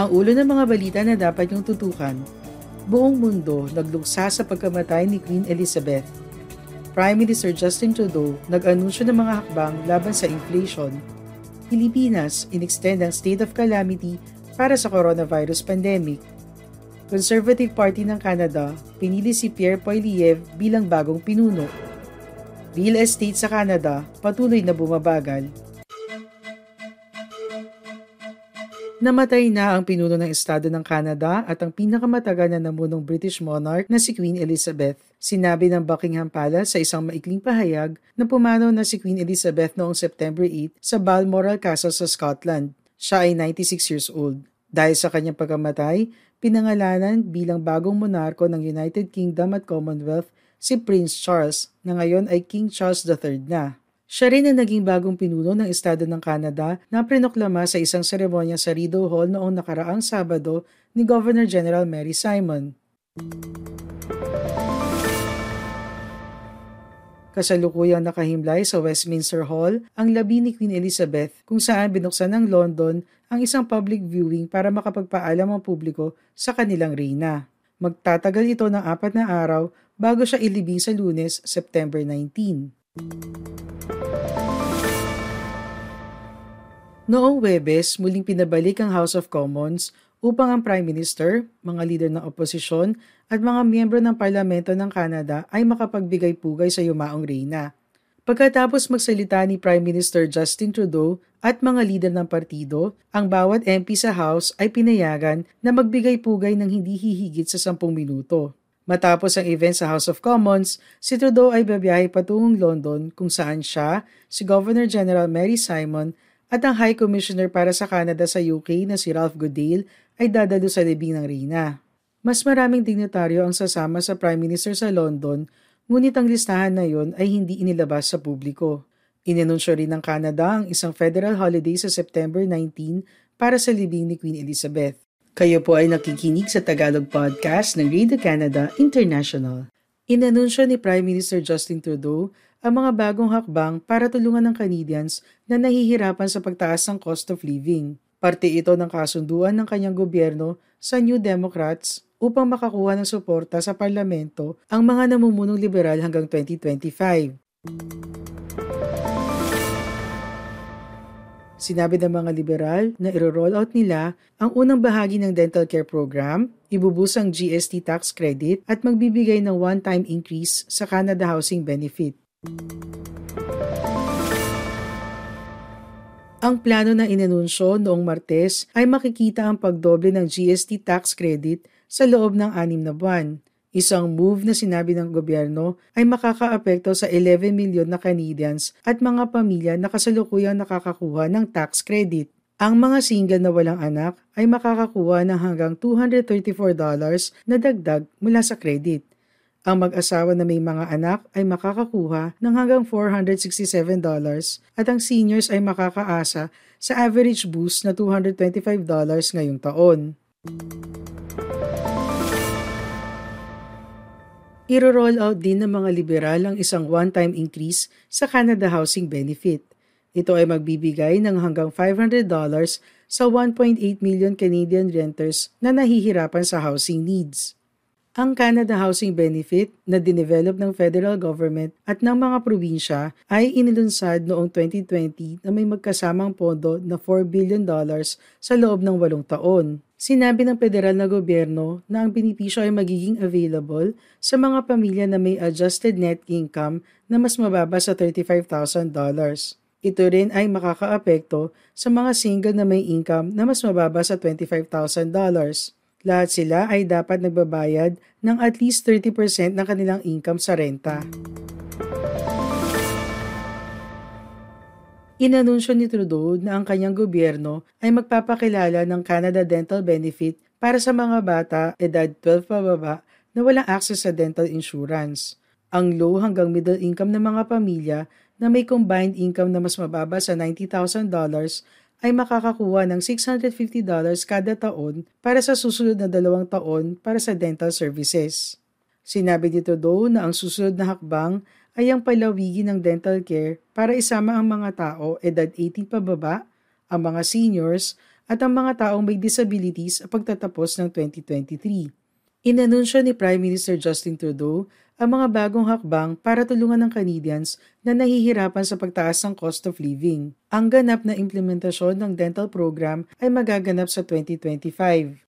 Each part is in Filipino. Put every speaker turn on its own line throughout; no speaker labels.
Ang ulo ng mga balita na dapat yung tutukan. Buong mundo nagluksa sa pagkamatay ni Queen Elizabeth. Prime Minister Justin Trudeau nag-anunsyo ng mga hakbang laban sa inflation. Pilipinas inextend ang state of calamity para sa coronavirus pandemic. Conservative Party ng Canada pinili si Pierre Poilievre bilang bagong pinuno. Real estate sa Canada patuloy na bumabagal. Namatay na ang pinuno ng Estado ng Canada at ang pinakamatagal na namunong British monarch na si Queen Elizabeth. Sinabi ng Buckingham Palace sa isang maikling pahayag na pumanaw na si Queen Elizabeth noong September 8 sa Balmoral Castle sa Scotland. Siya ay 96 years old. Dahil sa kanyang pagkamatay, pinangalanan bilang bagong monarko ng United Kingdom at Commonwealth si Prince Charles na ngayon ay King Charles III na. Siya rin ang naging bagong pinuno ng Estado ng Canada na prinoklama sa isang seremonya sa Rideau Hall noong nakaraang Sabado ni Governor General Mary Simon. Kasalukuyang nakahimlay sa Westminster Hall ang labi ni Queen Elizabeth kung saan binuksan ng London ang isang public viewing para makapagpaalam ang publiko sa kanilang reyna. Magtatagal ito ng apat na araw bago siya ilibing sa lunes, September 19. Noong Webes, muling pinabalik ang House of Commons upang ang Prime Minister, mga leader ng oposisyon at mga miyembro ng Parlamento ng Canada ay makapagbigay-pugay sa yumaong reyna. Pagkatapos magsalita ni Prime Minister Justin Trudeau at mga leader ng partido, ang bawat MP sa House ay pinayagan na magbigay-pugay ng hindi hihigit sa 10 minuto. Matapos ang event sa House of Commons, si Trudeau ay babiyahe patungong London kung saan siya, si Governor General Mary Simon at ang High Commissioner para sa Canada sa UK na si Ralph Goodale ay dadalo sa libing ng Reyna. Mas maraming dignitaryo ang sasama sa Prime Minister sa London, ngunit ang listahan na yon ay hindi inilabas sa publiko. Inanunsyo rin ng Canada ang isang federal holiday sa September 19 para sa libing ni Queen Elizabeth. Kayo po ay nakikinig sa Tagalog Podcast ng Radio Canada International. Inanunsyo ni Prime Minister Justin Trudeau ang mga bagong hakbang para tulungan ng Canadians na nahihirapan sa pagtaas ng cost of living. Parte ito ng kasunduan ng kanyang gobyerno sa New Democrats upang makakuha ng suporta sa parlamento ang mga namumunong liberal hanggang 2025. Sinabi ng mga liberal na iro-roll out nila ang unang bahagi ng dental care program, ibubus ang GST tax credit at magbibigay ng one-time increase sa Canada Housing Benefit. Ang plano na inanunsyo noong Martes ay makikita ang pagdoble ng GST tax credit sa loob ng anim na buwan. Isang move na sinabi ng gobyerno ay makakaapekto sa 11 milyon na Canadians at mga pamilya na kasalukuyang nakakakuha ng tax credit. Ang mga single na walang anak ay makakakuha ng hanggang $234 na dagdag mula sa credit. Ang mag-asawa na may mga anak ay makakakuha ng hanggang $467 at ang seniors ay makakaasa sa average boost na $225 ngayong taon. Iro-roll out din ng mga liberal ang isang one-time increase sa Canada Housing Benefit. Ito ay magbibigay ng hanggang $500 sa 1.8 million Canadian renters na nahihirapan sa housing needs. Ang Canada Housing Benefit na dinevelop ng federal government at ng mga probinsya ay inilunsad noong 2020 na may magkasamang pondo na $4 billion sa loob ng walong taon. Sinabi ng federal na gobyerno na ang benepisyo ay magiging available sa mga pamilya na may adjusted net income na mas mababa sa $35,000. Ito rin ay makakaapekto sa mga single na may income na mas mababa sa $25,000. Lahat sila ay dapat nagbabayad ng at least 30% ng kanilang income sa renta. Inanunsyo ni Trudeau na ang kanyang gobyerno ay magpapakilala ng Canada Dental Benefit para sa mga bata edad 12 pababa na walang access sa dental insurance. Ang low hanggang middle income ng mga pamilya na may combined income na mas mababa sa $90,000 ay makakakuha ng $650 kada taon para sa susunod na dalawang taon para sa dental services. Sinabi dito do na ang susunod na hakbang ay ang palawigin ng dental care para isama ang mga tao edad 18 pababa, ang mga seniors, at ang mga taong may disabilities sa pagtatapos ng 2023. Inanunsyo ni Prime Minister Justin Trudeau ang mga bagong hakbang para tulungan ng Canadians na nahihirapan sa pagtaas ng cost of living. Ang ganap na implementasyon ng dental program ay magaganap sa 2025.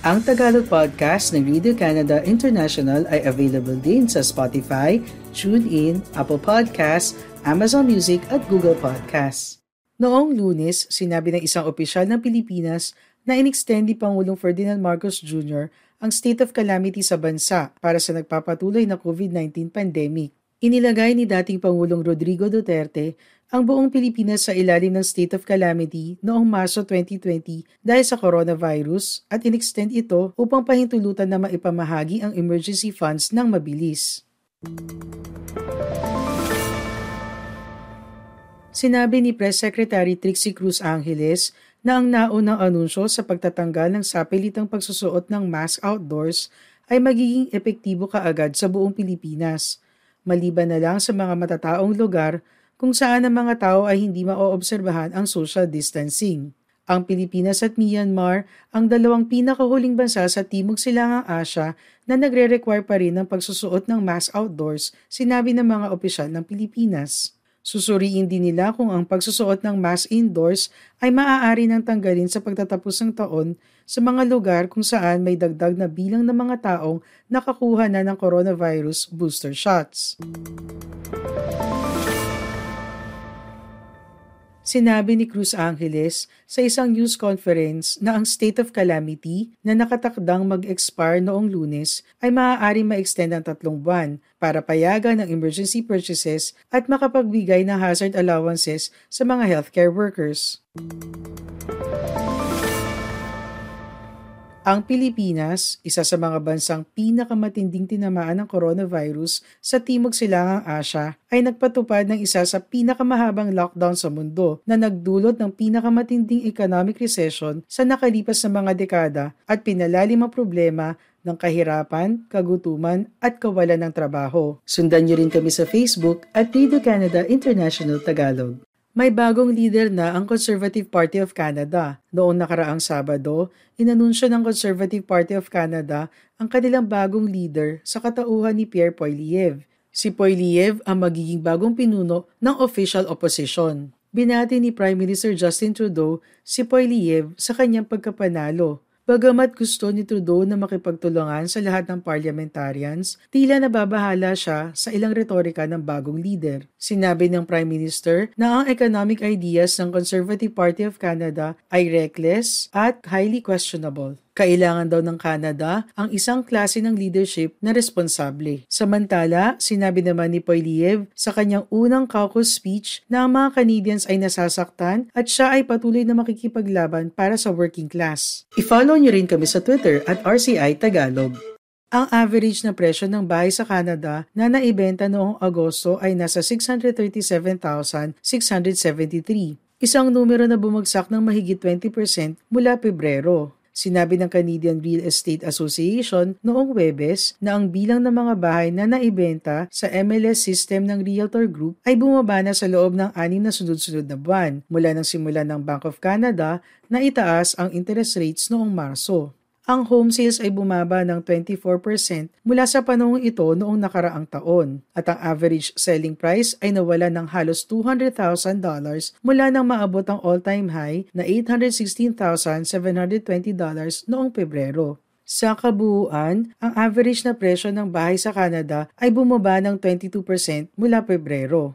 Ang Tagalog podcast ng Radio Canada International ay available din sa Spotify, TuneIn, Apple Podcasts, Amazon Music at Google Podcasts. Noong lunes, sinabi ng isang opisyal ng Pilipinas na inextend ni Pangulong Ferdinand Marcos Jr. ang state of calamity sa bansa para sa nagpapatuloy na COVID-19 pandemic. Inilagay ni dating Pangulong Rodrigo Duterte ang buong Pilipinas sa ilalim ng state of calamity noong Marso 2020 dahil sa coronavirus at inextend ito upang pahintulutan na maipamahagi ang emergency funds ng mabilis. Sinabi ni Press Secretary Trixie Cruz Angeles na ang naunang anunsyo sa pagtatanggal ng sapilitang pagsusuot ng mask outdoors ay magiging epektibo kaagad sa buong Pilipinas, maliban na lang sa mga matataong lugar kung saan ang mga tao ay hindi maoobserbahan ang social distancing. Ang Pilipinas at Myanmar ang dalawang pinakahuling bansa sa Timog Silangang Asya na nagre-require pa rin ng pagsusuot ng mask outdoors, sinabi ng mga opisyal ng Pilipinas. Susuriin din nila kung ang pagsusuot ng mask indoors ay maaari nang tanggalin sa pagtatapos ng taon sa mga lugar kung saan may dagdag na bilang ng mga taong nakakuha na ng coronavirus booster shots. Sinabi ni Cruz Angeles sa isang news conference na ang state of calamity na nakatakdang mag-expire noong lunes ay maaari ma-extend ng tatlong buwan para payagan ng emergency purchases at makapagbigay ng hazard allowances sa mga healthcare workers. Ang Pilipinas, isa sa mga bansang pinakamatinding tinamaan ng coronavirus sa Timog Silangang Asya, ay nagpatupad ng isa sa pinakamahabang lockdown sa mundo na nagdulot ng pinakamatinding economic recession sa nakalipas na mga dekada at pinalalim ang problema ng kahirapan, kagutuman at kawalan ng trabaho. Sundan niyo rin kami sa Facebook at Radio Canada International Tagalog. May bagong leader na ang Conservative Party of Canada. Noong nakaraang Sabado, inanunsyo ng Conservative Party of Canada ang kanilang bagong leader sa katauhan ni Pierre Poilievre. Si Poilievre ang magiging bagong pinuno ng official opposition. Binati ni Prime Minister Justin Trudeau si Poilievre sa kanyang pagkapanalo Bagamat gusto ni Trudeau na makipagtulungan sa lahat ng parliamentarians, tila nababahala siya sa ilang retorika ng bagong leader. Sinabi ng Prime Minister na ang economic ideas ng Conservative Party of Canada ay reckless at highly questionable. Kailangan daw ng Canada ang isang klase ng leadership na responsable. Samantala, sinabi naman ni Poiliev sa kanyang unang caucus speech na ang mga Canadians ay nasasaktan at siya ay patuloy na makikipaglaban para sa working class. I-follow niyo rin kami sa Twitter at RCI Tagalog. Ang average na presyo ng bahay sa Canada na naibenta noong Agosto ay nasa 637,673. Isang numero na bumagsak ng mahigit 20% mula Pebrero. Sinabi ng Canadian Real Estate Association noong Webes na ang bilang ng mga bahay na naibenta sa MLS system ng Realtor Group ay bumaba na sa loob ng anim na sunod-sunod na buwan mula ng simula ng Bank of Canada na itaas ang interest rates noong Marso ang home sales ay bumaba ng 24% mula sa panahong ito noong nakaraang taon at ang average selling price ay nawala ng halos $200,000 mula nang maabot ang all-time high na $816,720 noong Pebrero. Sa kabuuan, ang average na presyo ng bahay sa Canada ay bumaba ng 22% mula Pebrero.